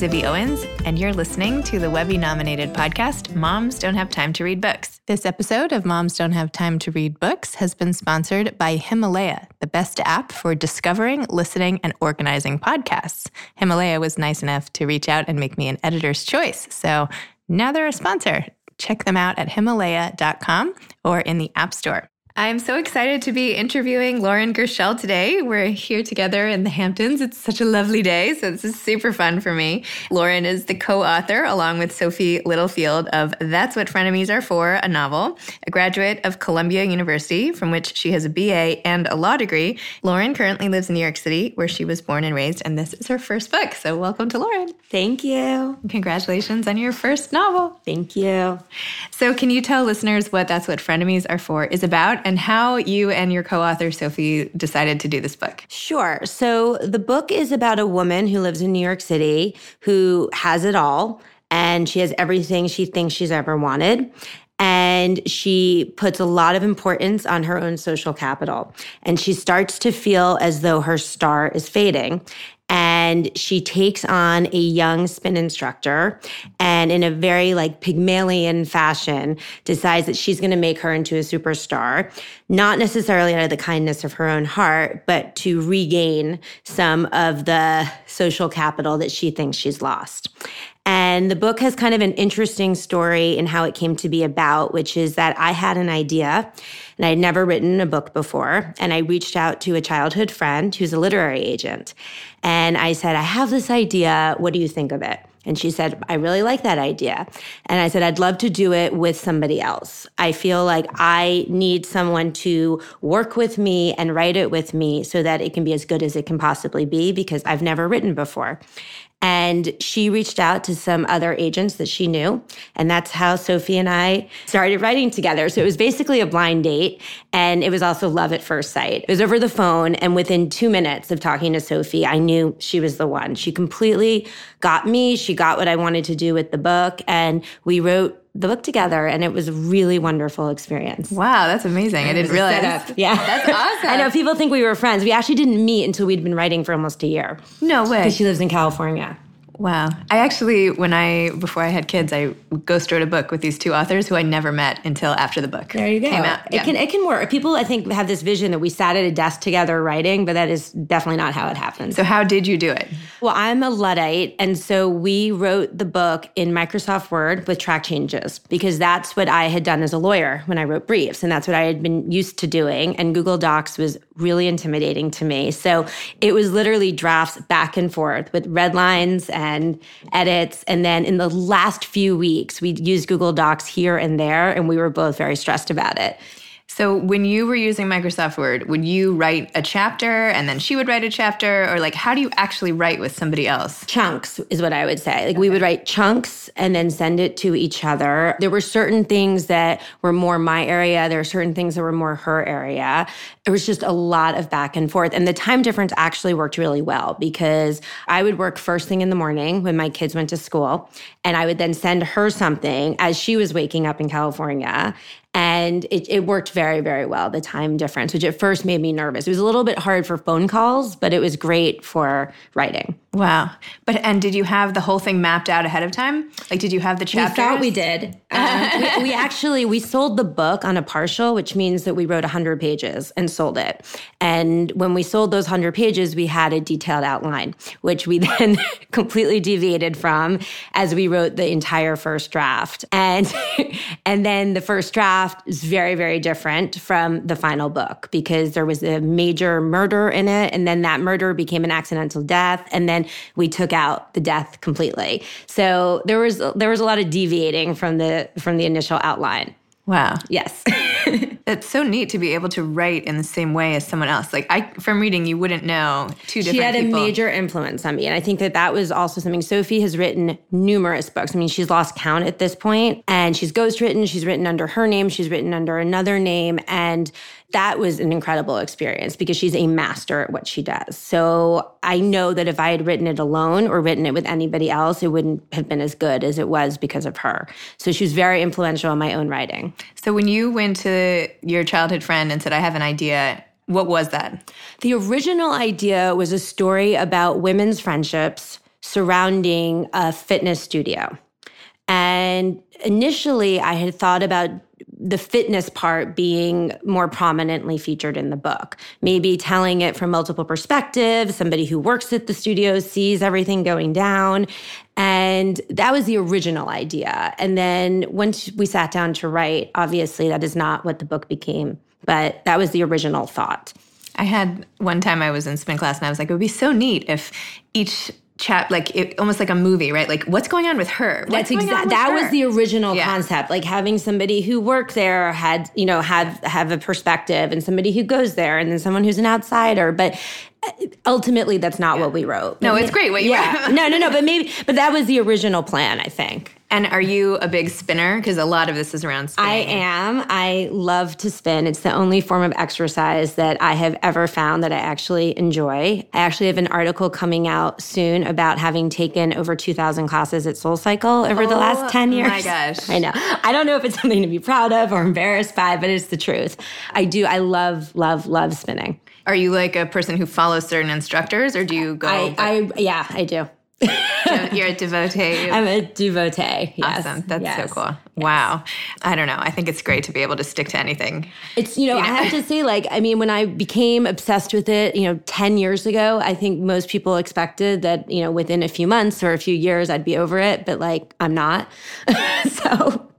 Zibby Owens, and you're listening to the Webby nominated podcast, Moms Don't Have Time to Read Books. This episode of Moms Don't Have Time to Read Books has been sponsored by Himalaya, the best app for discovering, listening, and organizing podcasts. Himalaya was nice enough to reach out and make me an editor's choice. So now they're a sponsor. Check them out at Himalaya.com or in the App Store. I'm so excited to be interviewing Lauren Gershell today. We're here together in the Hamptons. It's such a lovely day, so this is super fun for me. Lauren is the co author, along with Sophie Littlefield, of That's What Frenemies Are For, a novel, a graduate of Columbia University, from which she has a BA and a law degree. Lauren currently lives in New York City, where she was born and raised, and this is her first book. So, welcome to Lauren. Thank you. Congratulations on your first novel. Thank you. So, can you tell listeners what That's What Frenemies Are For is about? And how you and your co author, Sophie, decided to do this book. Sure. So the book is about a woman who lives in New York City who has it all and she has everything she thinks she's ever wanted. And she puts a lot of importance on her own social capital. And she starts to feel as though her star is fading and she takes on a young spin instructor and in a very like pygmalion fashion decides that she's going to make her into a superstar not necessarily out of the kindness of her own heart but to regain some of the social capital that she thinks she's lost and the book has kind of an interesting story in how it came to be about, which is that I had an idea and I had never written a book before. And I reached out to a childhood friend who's a literary agent. And I said, I have this idea. What do you think of it? And she said, I really like that idea. And I said, I'd love to do it with somebody else. I feel like I need someone to work with me and write it with me so that it can be as good as it can possibly be because I've never written before. And she reached out to some other agents that she knew. And that's how Sophie and I started writing together. So it was basically a blind date. And it was also love at first sight. It was over the phone. And within two minutes of talking to Sophie, I knew she was the one. She completely got me. She got what I wanted to do with the book. And we wrote the book together and it was a really wonderful experience. Wow, that's amazing. I didn't realize. that. Yeah. That's awesome. I know people think we were friends. We actually didn't meet until we'd been writing for almost a year. No way. Because she lives in California. Wow. I actually, when I, before I had kids, I ghost wrote a book with these two authors who I never met until after the book there you go. came out. It yeah. can, it can work. People, I think, have this vision that we sat at a desk together writing, but that is definitely not how it happens. So how did you do it? Well, I'm a Luddite. And so we wrote the book in Microsoft Word with track changes because that's what I had done as a lawyer when I wrote briefs. And that's what I had been used to doing. And Google Docs was really intimidating to me. So it was literally drafts back and forth with red lines and edits. And then in the last few weeks, we used Google Docs here and there, and we were both very stressed about it. So when you were using Microsoft Word, would you write a chapter and then she would write a chapter or like how do you actually write with somebody else? Chunks is what I would say. Like okay. we would write chunks and then send it to each other. There were certain things that were more my area, there were certain things that were more her area. It was just a lot of back and forth and the time difference actually worked really well because I would work first thing in the morning when my kids went to school and I would then send her something as she was waking up in California and it, it, worked very, very well, the time difference, which at first made me nervous. It was a little bit hard for phone calls, but it was great for writing. Wow. But, and did you have the whole thing mapped out ahead of time? Like, did you have the chapters? We thought we did. Um, we, we, actually, we sold the book on a partial, which means that we wrote 100 pages and sold it. And when we sold those 100 pages, we had a detailed outline, which we then completely deviated from as we wrote the entire first draft. And, and then the first draft draft is very, very different from the final book because there was a major murder in it. And then that murder became an accidental death. And then we took out the death completely. So there was, there was a lot of deviating from the, from the initial outline. Wow. Yes. it's so neat to be able to write in the same way as someone else. Like I, from reading, you wouldn't know two different. She had people. a major influence on me, and I think that that was also something. Sophie has written numerous books. I mean, she's lost count at this point, and she's ghostwritten. She's written under her name. She's written under another name, and that was an incredible experience because she's a master at what she does. So I know that if I had written it alone or written it with anybody else, it wouldn't have been as good as it was because of her. So she was very influential in my own writing. So when you went to your childhood friend and said, I have an idea, what was that? The original idea was a story about women's friendships surrounding a fitness studio. And initially, I had thought about the fitness part being more prominently featured in the book. Maybe telling it from multiple perspectives, somebody who works at the studio sees everything going down. And that was the original idea. And then once we sat down to write, obviously that is not what the book became, but that was the original thought. I had one time I was in spin class and I was like, it would be so neat if each chap like it, almost like a movie right? Like what's going on with her? What's that's exactly that her? was the original yeah. concept. Like having somebody who worked there had you know have have a perspective and somebody who goes there and then someone who's an outsider. But uh, ultimately that's not yeah. what we wrote. No it's great what you yeah. no no no but maybe but that was the original plan i think and are you a big spinner? Because a lot of this is around spinning. I am. I love to spin. It's the only form of exercise that I have ever found that I actually enjoy. I actually have an article coming out soon about having taken over 2,000 classes at Soul Cycle over oh, the last 10 years. Oh my gosh. I know. I don't know if it's something to be proud of or embarrassed by, but it's the truth. I do. I love, love, love spinning. Are you like a person who follows certain instructors or do you go? I, I yeah, I do. You're a devotee. I'm a devotee. Yes. Awesome. That's yes. so cool. Yes. Wow. I don't know. I think it's great to be able to stick to anything. It's, you know, you know, I have to say, like, I mean, when I became obsessed with it, you know, 10 years ago, I think most people expected that, you know, within a few months or a few years, I'd be over it. But like, I'm not. so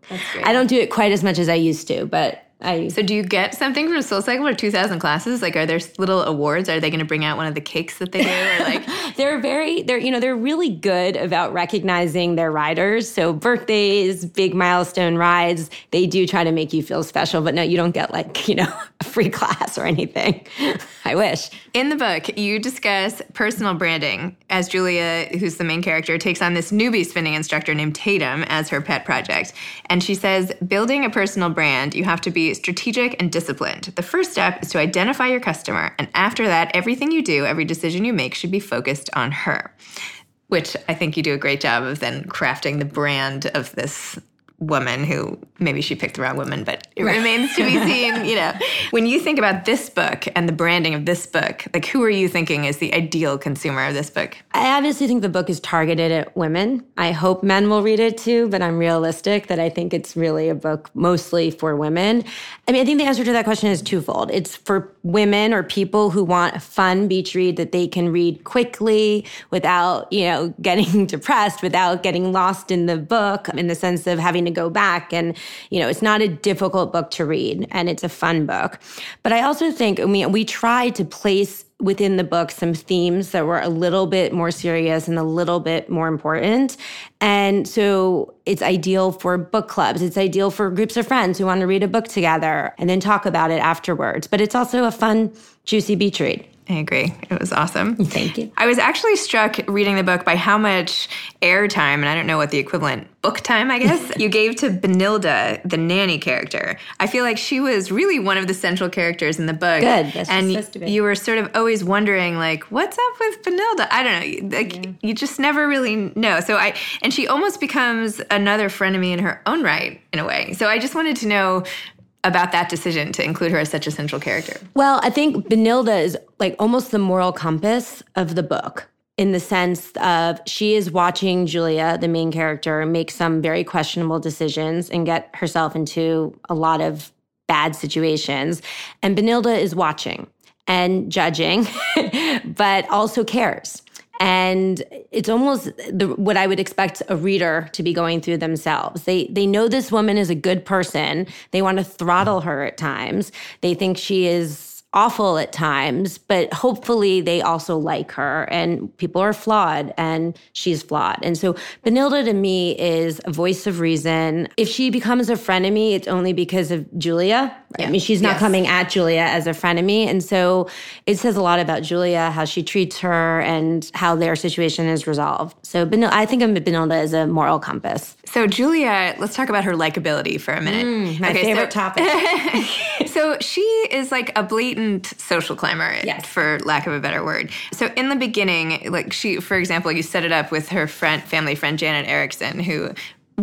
I don't do it quite as much as I used to, but I, so do you get something from Soul Cycle or 2000 classes? Like, are there little awards? Are they going to bring out one of the cakes that they do? Or like, they're very, they're, you know, they're really good about recognizing their riders. So birthdays, big milestone rides, they do try to make you feel special, but no, you don't get like, you know, a free class or anything. I wish. In the book, you discuss personal branding as Julia, who's the main character, takes on this newbie spinning instructor named Tatum as her pet project. And she says, building a personal brand, you have to be strategic and disciplined. The first step is to identify your customer, and after that, everything you do, every decision you make should be focused on her. Which I think you do a great job of then crafting the brand of this woman who maybe she picked the wrong woman, but it right. remains to be seen. You know, when you think about this book and the branding of this book, like who are you thinking is the ideal consumer of this book? I obviously think the book is targeted at women. I hope men will read it too, but I'm realistic that I think it's really a book mostly for women. I mean, I think the answer to that question is twofold. It's for women or people who want a fun beach read that they can read quickly without, you know, getting depressed, without getting lost in the book in the sense of having to go back. And, you know, it's not a difficult book to read and it's a fun book. But I also think, I mean, we tried to place within the book some themes that were a little bit more serious and a little bit more important. And so it's ideal for book clubs. It's ideal for groups of friends who want to read a book together and then talk about it afterwards. But it's also a fun, juicy beach read. I agree. It was awesome. Thank you. I was actually struck reading the book by how much airtime, and I don't know what the equivalent book time, I guess, you gave to Benilda, the nanny character. I feel like she was really one of the central characters in the book. Good. That's and you were sort of always wondering, like, what's up with Benilda? I don't know. Like, yeah. you just never really know. So I, and she almost becomes another frenemy in her own right, in a way. So I just wanted to know about that decision to include her as such a central character? Well, I think Benilda is like almost the moral compass of the book in the sense of she is watching Julia, the main character, make some very questionable decisions and get herself into a lot of bad situations. And Benilda is watching and judging, but also cares and it's almost the, what I would expect a reader to be going through themselves. They they know this woman is a good person. They want to throttle her at times. They think she is awful at times, but hopefully they also like her and people are flawed and she's flawed. And so Benilda to me is a voice of reason. If she becomes a frenemy, it's only because of Julia. Yeah. I mean, she's not yes. coming at Julia as a frenemy. And so it says a lot about Julia, how she treats her and how their situation is resolved. So Benil- I think of Benilda as a moral compass. So Julia, let's talk about her likability for a minute. Mm, my okay, favorite so, topic. so she is like a blatant blatant social climber, yes. for lack of a better word. So in the beginning, like she, for example, you set it up with her friend, family friend Janet Erickson, who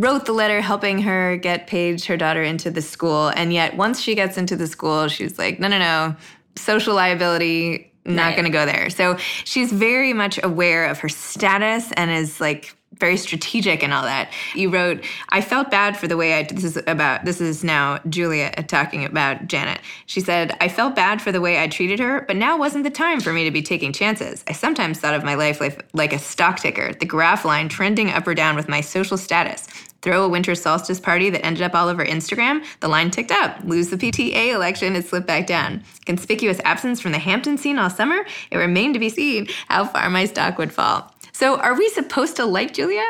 wrote the letter helping her get Paige, her daughter, into the school. And yet, once she gets into the school, she's like, no, no, no, social liability, not Right. going to go there. So she's very much aware of her status and is like very strategic and all that. You wrote, I felt bad for the way I, this is about, this is now Julia talking about Janet. She said, I felt bad for the way I treated her, but now wasn't the time for me to be taking chances. I sometimes thought of my life like, like a stock ticker, the graph line trending up or down with my social status. Throw a winter solstice party that ended up all over Instagram, the line ticked up. Lose the PTA election, it slipped back down. Conspicuous absence from the Hampton scene all summer, it remained to be seen how far my stock would fall. So, are we supposed to like Julia?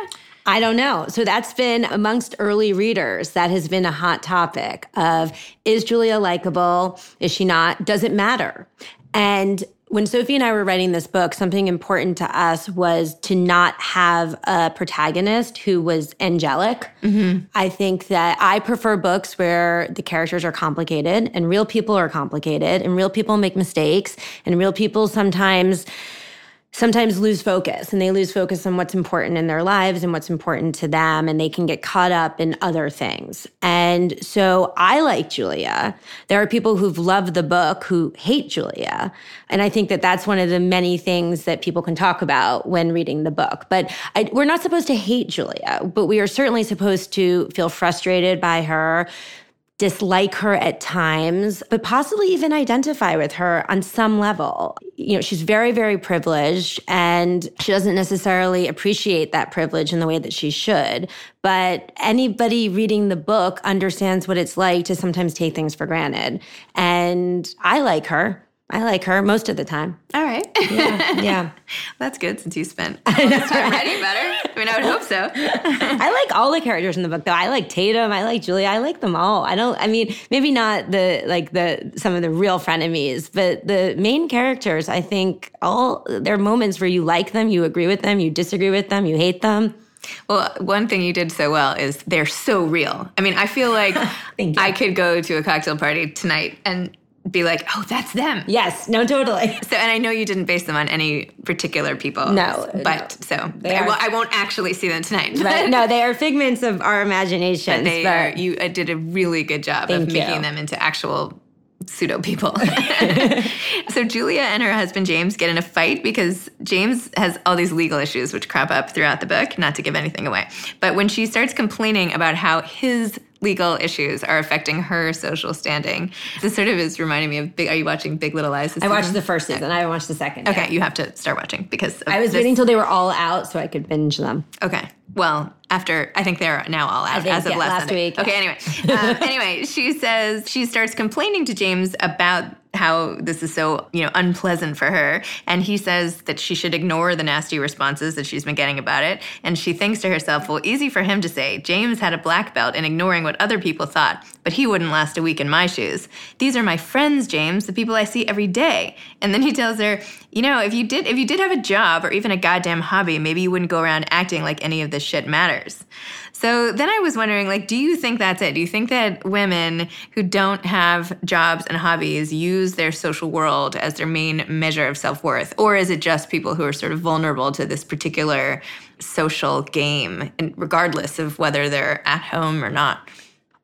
I don't know. So that's been amongst early readers. That has been a hot topic of is Julia likable? Is she not? Does it matter? And when Sophie and I were writing this book, something important to us was to not have a protagonist who was angelic. Mm-hmm. I think that I prefer books where the characters are complicated and real people are complicated and real people make mistakes and real people sometimes sometimes lose focus and they lose focus on what's important in their lives and what's important to them and they can get caught up in other things. And so I like Julia. There are people who've loved the book who hate Julia. And I think that that's one of the many things that people can talk about when reading the book. But I, we're not supposed to hate Julia, but we are certainly supposed to feel frustrated by her dislike her at times, but possibly even identify with her on some level. You know, she's very, very privileged and she doesn't necessarily appreciate that privilege in the way that she should. But anybody reading the book understands what it's like to sometimes take things for granted. And I like her. I like her most of the time. All right. Yeah. yeah. That's good since you spent all this time writing better. I mean, I would hope so. I like all the characters in the book though. I like Tatum, I like Julia, I like them all. I don't I mean, maybe not the like the some of the real frenemies, but the main characters, I think all there are moments where you like them, you agree with them, you disagree with them, you hate them. Well, one thing you did so well is they're so real. I mean, I feel like I could go to a cocktail party tonight and be like, oh, that's them. Yes, no, totally. So, and I know you didn't base them on any particular people. No, but so They I, are- won't- I won't actually see them tonight. Right? No, they are figments of our imaginations. they but are. You uh, did a really good job of making you. them into actual pseudo people. so Julia and her husband James get in a fight because James has all these legal issues which crop up throughout the book, not to give anything away. But when she starts complaining about how his legal issues are affecting her social standing, this sort of is reminding me of big are you watching Big Little Lies? this I watched season? the first season. I haven't watched the second. Okay, yet. you have to start watching because I was this- waiting until they were all out so I could binge them. Okay. Well, after I think they're now all out think, as of yeah, last, last week. Okay. Anyway, um, anyway, she says she starts complaining to James about how this is so you know unpleasant for her, and he says that she should ignore the nasty responses that she's been getting about it, and she thinks to herself, well, easy for him to say. James had a black belt in ignoring what other people thought, but he wouldn't last a week in my shoes. These are my friends, James, the people I see every day. And then he tells her, you know, if you did if you did have a job or even a goddamn hobby, maybe you wouldn't go around acting like any of this shit matters. So then I was wondering, like, do you think that's it? Do you think that women who don't have jobs and hobbies use their social world as their main measure of self worth? Or is it just people who are sort of vulnerable to this particular social game, regardless of whether they're at home or not?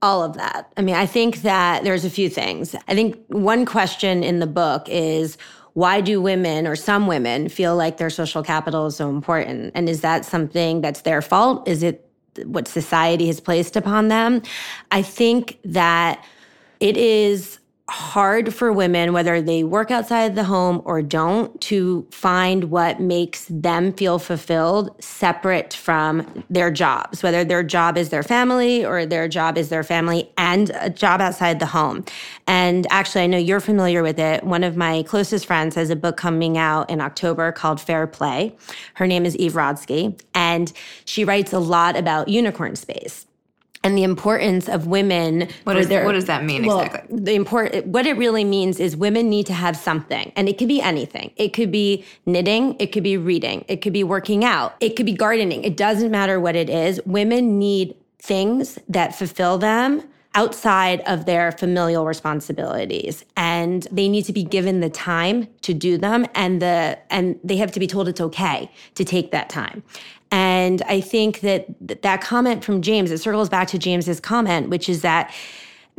all of that. I mean, I think that there's a few things. I think one question in the book is why do women or some women feel like their social capital is so important? And is that something that's their fault? Is it what society has placed upon them? I think that it is hard for women, whether they work outside the home or don't, to find what makes them feel fulfilled separate from their jobs, whether their job is their family or their job is their family and a job outside the home. And actually, I know you're familiar with it. One of my closest friends has a book coming out in October called Fair Play. Her name is Eve Rodsky, and she writes a lot about unicorn space and the importance of women. What their- what does that mean well, exactly? The important what it really means is women need to have something, and it could be anything. It could be knitting, it could be reading, it could be working out, it could be gardening. It doesn't matter what it is. Women need things that fulfill them outside of their familial responsibilities and they need to be given the time to do them and the and they have to be told it's okay to take that time and I think that th- that comment from James, it circles back to James's comment, which is that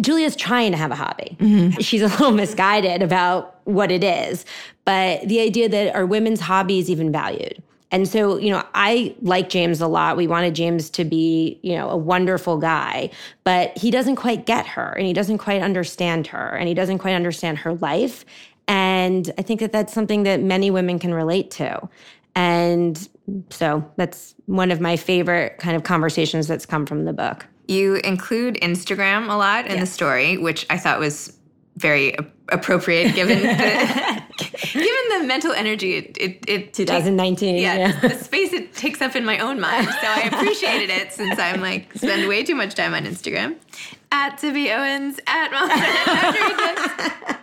Julia's trying to have a hobby. Mm-hmm. She's a little misguided about what it is, but the idea that are women's hobbies even valued? And so, you know, I like James a lot. We wanted James to be, you know, a wonderful guy, but he doesn't quite get her and he doesn't quite understand her and he doesn't quite understand her life. And I think that that's something that many women can relate to. And so that's one of my favorite kind of conversations that's come from the book. You include Instagram a lot in the story, which I thought was very appropriate given the given the mental energy it it, it 2019. yeah, yeah. the space it takes up in my own mind. So I appreciated it since I'm like spend way too much time on Instagram. At Zibby Owens, at Mom.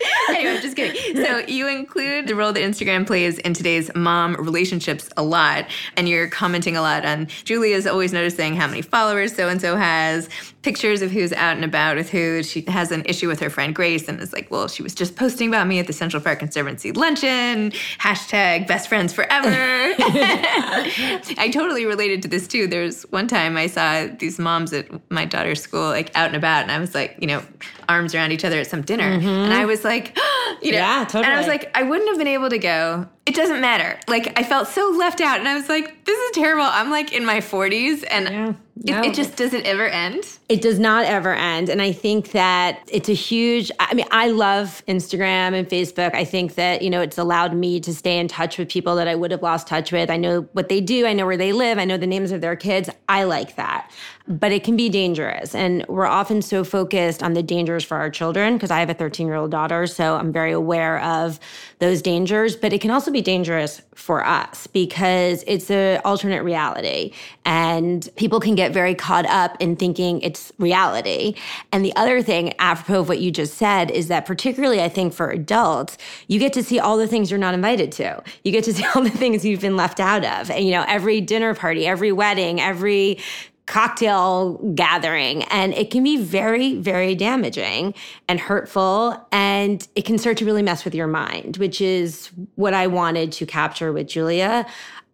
anyway, I'm just kidding. So you include the role that Instagram plays in today's mom relationships a lot, and you're commenting a lot on Julia's always noticing how many followers so and so has, pictures of who's out and about with who. She has an issue with her friend Grace, and is like, well, she was just posting about me at the Central Park Conservancy luncheon. Hashtag best friends forever. I totally related to this too. There's one time I saw these moms at my daughter's school, like out and about, and I was like, you know, arms around each other at some dinner, mm-hmm. and I was like, you know, Yeah, totally. and I was like, I wouldn't have been able to go. It doesn't matter. Like I felt so left out, and I was like, this is terrible. I'm like in my 40s, and Yeah. It, it just doesn't ever end. It does not ever end. And I think that it's a huge, I mean, I love Instagram and Facebook. I think that, you know, it's allowed me to stay in touch with people that I would have lost touch with. I know what they do, I know where they live, I know the names of their kids. I like that. But it can be dangerous. And we're often so focused on the dangers for our children because I have a 13 year old daughter. So I'm very aware of those dangers. But it can also be dangerous for us because it's an alternate reality. And people can get very caught up in thinking it's reality. And the other thing, apropos of what you just said, is that particularly I think for adults, you get to see all the things you're not invited to. You get to see all the things you've been left out of. And, you know, every dinner party, every wedding, every cocktail gathering and it can be very very damaging and hurtful and it can start to really mess with your mind which is what i wanted to capture with julia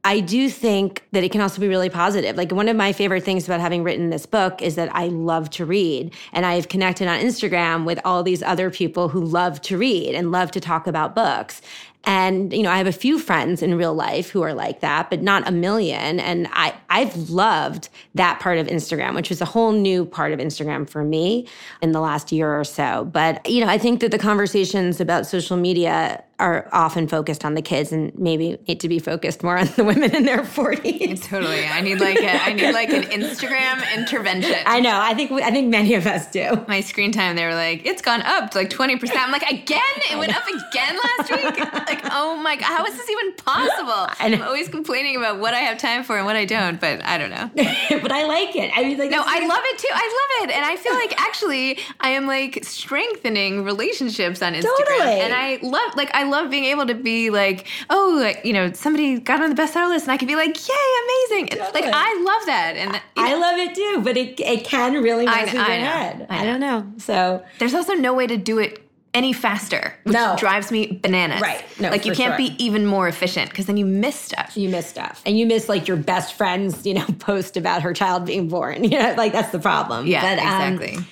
I do think that it can also be really positive. Like one of my favorite things about having written this book is that I love to read. And I've connected on Instagram with all these other people who love to read and love to talk about books. And, you know, I have a few friends in real life who are like that, but not a million. And I, I've loved that part of Instagram, which was a whole new part of Instagram for me in the last year or so. But, you know, I think that the conversations about social media are often focused on the kids and maybe need to be focused more on the women in their 40s. Totally. I need like a, I need like an Instagram intervention. I know. I think I think many of us do. my screen time, they were like, it's gone up to like 20%. I'm like, again? It went up again last week? Like, oh my God, how is this even possible? Know. I'm always complaining about what I have time for and what I don't, but I don't know. but I like it. I mean, like, No, I love it too. I love it. And I feel like actually I am like strengthening relationships on Instagram. Totally. And I love like I love being able to be like, oh, like, you know, somebody got on the bestseller list and I could be like, yay, amazing. And, Totally. Like I love that. And I know, love it too, but it it can really mess with I your know. head. I I, don't know. So there's also no way to do it any faster, which No. drives me bananas. Right. No, like you can't sure. be even more efficient because then you miss stuff. you miss stuff, and you miss like your best friend's, you know, post about her child being born. You know, like that's the problem. Yeah, But, um, exactly.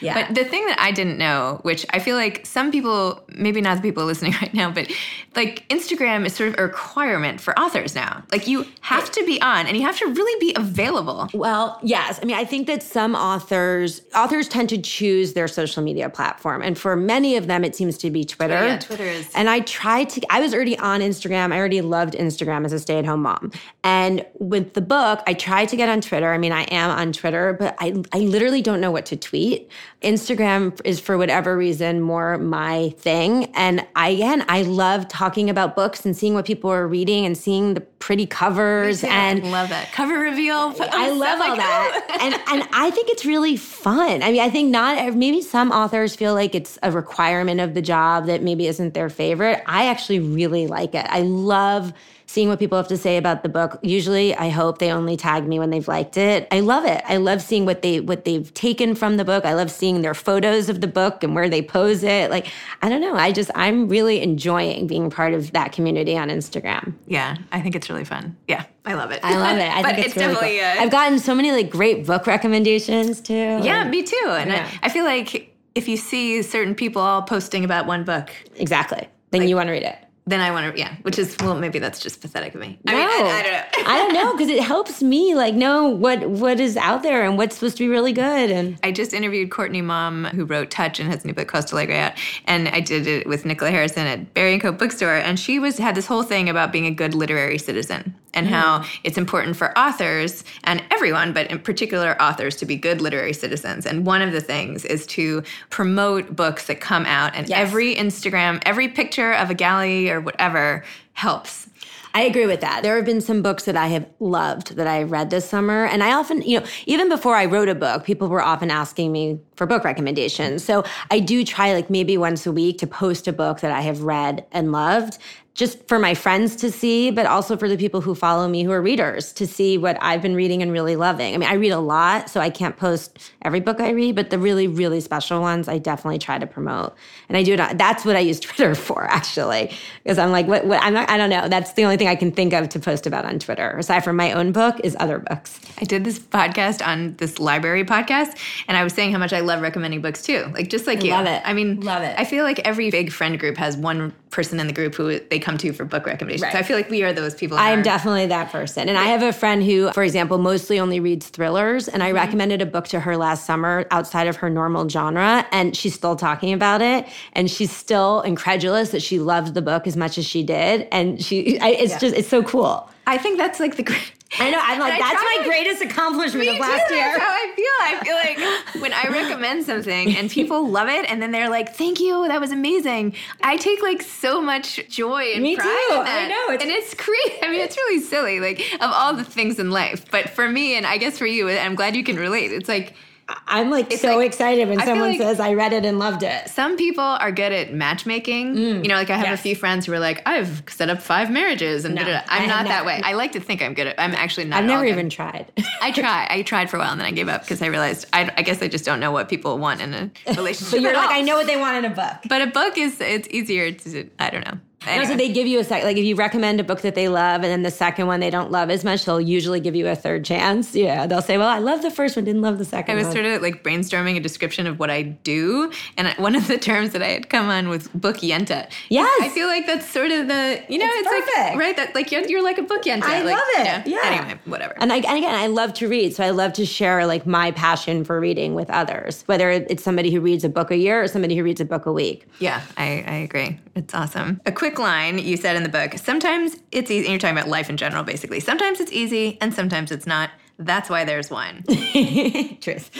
Yeah. But the thing that I didn't know, which I feel like some people, maybe not the people listening right now, but like Instagram is sort of a requirement for authors now. Like you have to be on and you have to really be available. Well, yes. I mean, I think that some authors authors tend to choose their social media platform, and for many of them, it seems to be Twitter. Oh, yeah, Twitter is- And I tried to. I was already on Instagram. I already loved Instagram as a stay-at-home mom. And with the book, I tried to get on Twitter. I mean, I am on Twitter, but I I literally don't know what to tweet. Instagram is for whatever reason more my thing, and I again I love talking about books and seeing what people are reading and seeing the pretty covers and I love that cover reveal. I love all that. and and I think it's really fun. I mean, I think not maybe some authors feel like it's a requirement of the job that maybe isn't their favorite. I actually really like it. I love seeing what people have to say about the book. Usually I hope they only tag me when they've liked it. I love it. I love seeing what they what they've taken from the book. I love seeing their photos of the book and where they pose it. Like, I don't know. I just I'm really enjoying being part of that community on Instagram. Yeah, I think it's really fun. Yeah, I love it. I love it. I think it's, really definitely cool. uh, I've gotten so many like great book recommendations too. Yeah, Like, me too. And Yeah. I, I feel like if you see certain people all posting about one book, Exactly. Then you want to read it. Then I want to, yeah, which is, well, maybe that's just pathetic of me. I No. mean, I, I don't know. I don't know because it helps me like know what what is out there and what's supposed to be really good and I just interviewed Courtney Maum, who wrote Touch and has a new book Costalegre out, and I did it with Nicola Harrison at Barry and Co. Bookstore, and she was had this whole thing about being a good literary citizen and mm. how it's important for authors and everyone, but in particular authors, to be good literary citizens. And one of the things is to promote books that come out, and Yes. every Instagram, every picture of a galley or whatever helps. I agree with that. There have been some books that I have loved that I read this summer. And I often, you know, even before I wrote a book, people were often asking me for book recommendations. So I do try like maybe once a week to post a book that I have read and loved. Just for my friends to see, but also for the people who follow me who are readers to see what I've been reading and really loving. I mean, I read a lot, so I can't post every book I read, but the really, really special ones I definitely try to promote. And I do it. That's what I use Twitter for, actually, because I'm like, what? what I'm not. I don't know. That's the only thing I can think of to post about on Twitter, aside from my own book, is other books. I did this podcast on this library podcast, and I was saying how much I love recommending books too. Like just like you. love it. I mean, Love it. I feel like every big friend group has one person in the group who they come to for book recommendations. Right. So I feel like we are those people. I am definitely that person. And I have a friend who, for example, mostly only reads thrillers. And I mm-hmm. recommended a book to her last summer outside of her normal genre. And she's still talking about it. And she's still incredulous that she loved the book as much as she did. And she, I, it's just, it's so cool. I think that's like the great. I know. I'm like, And that's my to- greatest accomplishment Me of too, last year. That's how I feel. I feel like when I recommend something and people love it, and then they're like, "Thank you, that was amazing." I take like so much joy and Me pride too. in I know, it's- and it's great. I mean, it's really silly, like of all the things in life. But for me, and I guess for you, I'm glad you can relate. It's like I'm like so like- excited when I someone like- says, I read it and loved it. some people are good at matchmaking. you know, like I have Mm, yes. a few friends who are like, "I've set up five marriages," and No, da-da-da. I I'm have not that way. I like to think I'm good at. I'm actually not. I've never good. even tried. I try. I tried for a while and then I gave up because I realized I, I guess I just don't know what people want in a relationship. but you're like, all. I know what they want in a book. But a book is it's easier to I don't know. Anyway. so they give you a sec. Like if you recommend a book that they love, and then the second one they don't love as much, they'll usually give you a third chance. Yeah, they'll say, "Well, I love the first one, didn't love the second I was one." sort of like brainstorming a description of what I do, and one of the terms that I had come on was book yenta. Yes. I feel like that's sort of the you know It's it's, like right that like you're, you're like a book yenta. I like, love it. you know. Yeah. Anyway, whatever. and, I, and again, I love to read, so I love to share like my passion for reading with others. Whether it's somebody who reads a book a year or somebody who reads a book a week. Yeah, I, I agree. It's awesome. A quick line you said in the book sometimes it's easy, and you're talking about life in general, basically. Sometimes it's easy, and sometimes it's not. That's why there's wine. Truth.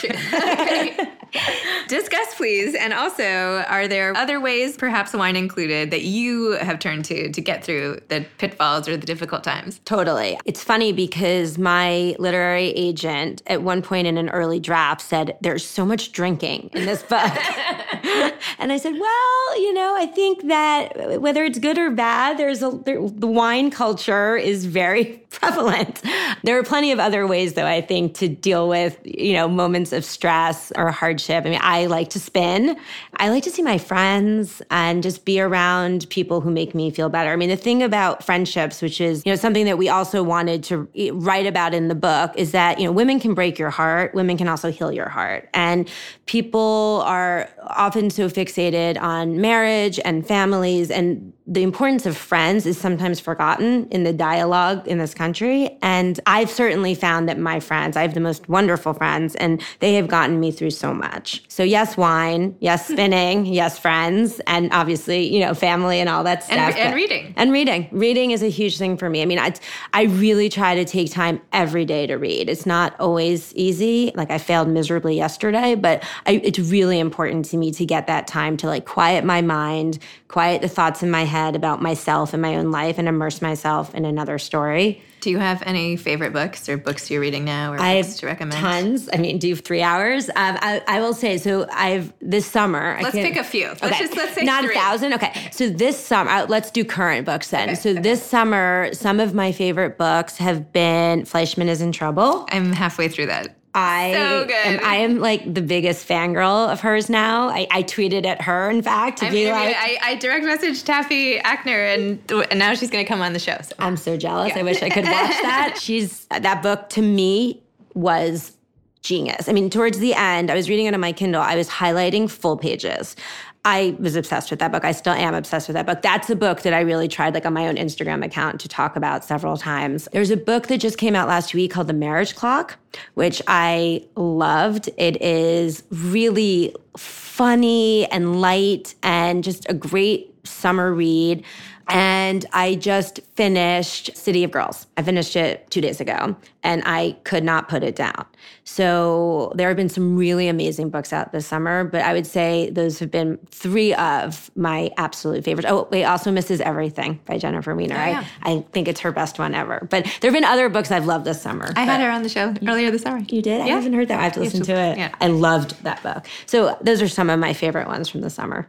Discuss, please. And also, are there other ways, perhaps wine included, that you have turned to to get through the pitfalls or the difficult times? Totally. It's funny because my literary agent at one point in an early draft said, There's so much drinking in this book. and I said, Well, you know, I think that whether it's good or bad, there's a there, the wine culture is very prevalent. There are plenty of other ways, though, I think, to deal with, you know, moments of stress or hardship. I mean, I like to spin. I like to see my friends and just be around people who make me feel better. I mean, the thing about friendships, which is, you know, something that we also wanted to write about in the book, is that, you know, women can break your heart, women can also heal your heart. And people are often so fixated on marriage and families and the importance of friends is sometimes forgotten in the dialogue in this country. And I've certainly found that my friends, I have the most wonderful friends, and they have gotten me through so much. So, yes, wine, yes, spinning, yes, friends, and obviously, you know, family and all that stuff. And, and reading. and reading. Reading is a huge thing for me. I mean, I, I really try to take time every day to read. It's not always easy. Like I failed miserably yesterday, but I, it's really important to me to get that time to like quiet my mind, quiet the thoughts in my head about myself and my own life and immerse myself in another story. Do you have any favorite books or books you're reading now or I books to recommend? tons. I mean, do you have three hours. Um, I, I will say so. I've this summer. I Let's pick a few. Let's Okay. just let's say not three. a thousand. Okay, so this summer, uh, let's do current books then. so this summer, some of my favorite books have been Fleishman is in Trouble. I'm halfway through that. I So good. am. I am like the biggest fangirl of hers now. I, I tweeted at her, in fact, to I be like. I, I direct messaged Taffy Akner, and, and now she's going to come on the show. So. I'm so jealous. I wish I could watch that. She's that book to me was genius. I mean, towards the end, I was reading it on my Kindle, I was highlighting full pages. I was obsessed with that book. I still am obsessed with that book. That's a book that I really tried, like on my own Instagram account, to talk about several times. There's a book that just came out last week called The Marriage Clock, which I loved. It is really funny and light and just a great summer read. And I just finished City of Girls. I finished it two days ago and I could not put it down. So there have been some really amazing books out this summer, but I would say those have been three of my absolute favorites. Oh, wait, also Mrs. Everything by Jennifer Weiner. Oh, yeah. I, I think it's her best one ever. But there have been other books I've loved this summer. I had her on the show earlier this summer. You did? Yeah. I haven't heard that. I have to listen to it. Yeah. I loved that book. So those are some of my favorite ones from the summer.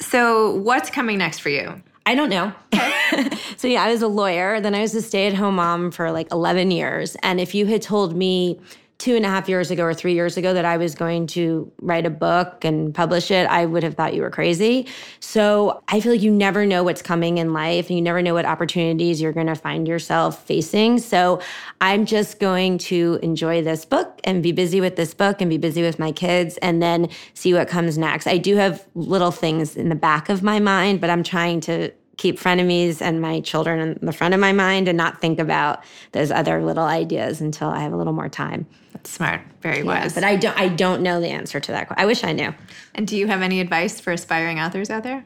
So what's coming next for you? I don't know. so yeah, I was a lawyer. Then I was a stay-at-home mom for like 11 years. And if you had told me two and a half years ago or three years ago that I was going to write a book and publish it, I would have thought you were crazy. So I feel like you never know what's coming in life and you never know what opportunities you're going to find yourself facing. So I'm just going to enjoy this book and be busy with this book and be busy with my kids and then see what comes next. I do have little things in the back of my mind, but I'm trying to keep frenemies and my children in the front of my mind and not think about those other little ideas until I have a little more time. That's smart. Very wise. but I don't I don't know the answer to that. I wish I knew. And do you have any advice for aspiring authors out there?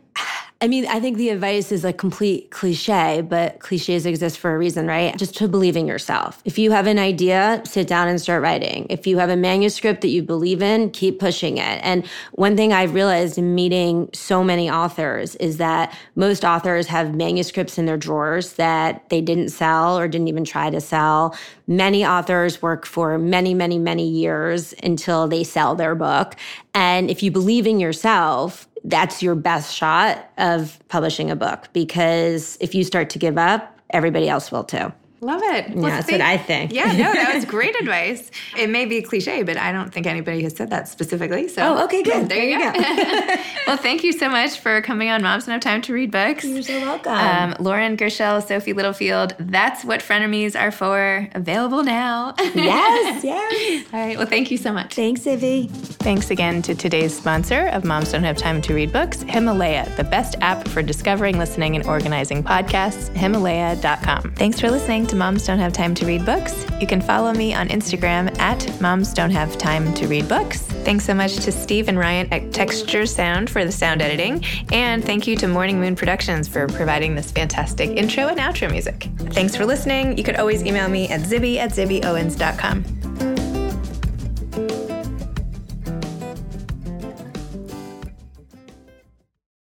I mean, I think the advice is a complete cliche, but cliches exist for a reason, right? Just to believe in yourself. If you have an idea, sit down and start writing. If you have a manuscript that you believe in, keep pushing it. And one thing I've realized in meeting so many authors is that most authors have manuscripts in their drawers that they didn't sell or didn't even try to sell. Many authors work for many, many, many years until they sell their book. And if you believe in yourself, that's your best shot of publishing a book because if you start to give up, everybody else will too. Love it. Well, yeah, that's what I think. Yeah, no, that was great advice. It may be cliche, but I don't think anybody has said that specifically. So, oh, okay, good. there, there, you go. go. well, thank you so much for coming on Moms Don't Have Time to Read Books. You're so welcome. Um, Lauren Gershell, Sophie Littlefield. That's what frenemies are for. Available now. yes, yes. All right. Well, thank you so much. Thanks, Ivy. Thanks again to today's sponsor of Moms Don't Have Time to Read Books, Himalaya, the best app for discovering, listening, and organizing podcasts. Himalaya.com. Thanks for listening to to Moms Don't Have Time to Read Books. You can follow me on Instagram at Moms Don't Have Time to Read Books. Thanks so much to Steve and Ryan at Texture Sound for the sound editing. And thank you to Morning Moon Productions for providing this fantastic intro and outro music. Thanks for listening. You could always email me at zibby at zibbyowens.com.